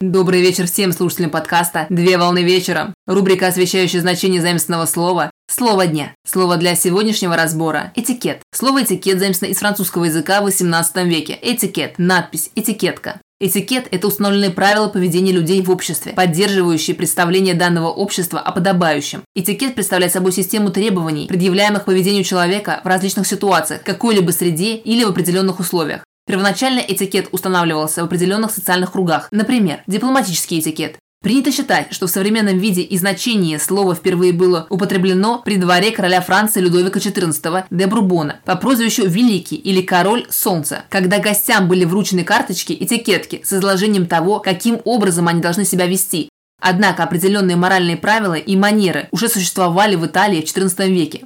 Добрый вечер всем слушателям подкаста «Две волны вечером». Рубрика, освещающая значение заимственного слова «Слово дня». Слово для сегодняшнего разбора – этикет. Слово этикет заимствовано из французского языка в 18 веке. Этикет – надпись, этикетка. Этикет – это установленные правила поведения людей в обществе, поддерживающие представление данного общества о подобающем. Этикет представляет собой систему требований, предъявляемых поведению человека в различных ситуациях, какой-либо среде или в определенных условиях. Первоначально этикет устанавливался в определенных социальных кругах, например, дипломатический этикет. Принято считать, что в современном виде и значении слово впервые было употреблено при дворе короля Франции Людовика XIV де Брубона по прозвищу Великий или Король Солнца, когда гостям были вручены карточки, этикетки с изложением того, каким образом они должны себя вести. Однако определенные моральные правила и манеры уже существовали в Италии в XIV веке.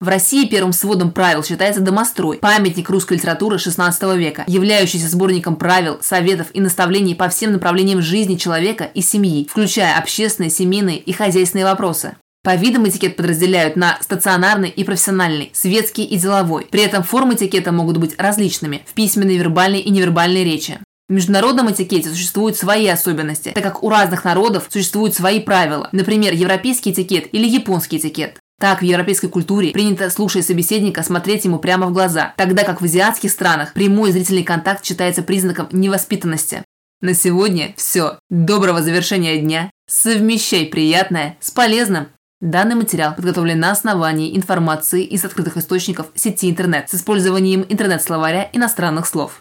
В России первым сводом правил считается «Домострой» – памятник русской литературы XVI века, являющийся сборником правил, советов и наставлений по всем направлениям жизни человека и семьи, включая общественные, семейные и хозяйственные вопросы. По видам этикет подразделяют на стационарный и профессиональный, светский и деловой. При этом формы этикета могут быть различными в письменной, вербальной и невербальной речи. В международном этикете существуют свои особенности, так как у разных народов существуют свои правила, например, европейский этикет или японский этикет. Так, в европейской культуре принято, слушая собеседника, смотреть ему прямо в глаза, тогда как в азиатских странах прямой зрительный контакт считается признаком невоспитанности. На сегодня все. Доброго завершения дня. Совмещай приятное с полезным. Данный материал подготовлен на основании информации из открытых источников сети интернет с использованием интернет-словаря иностранных слов.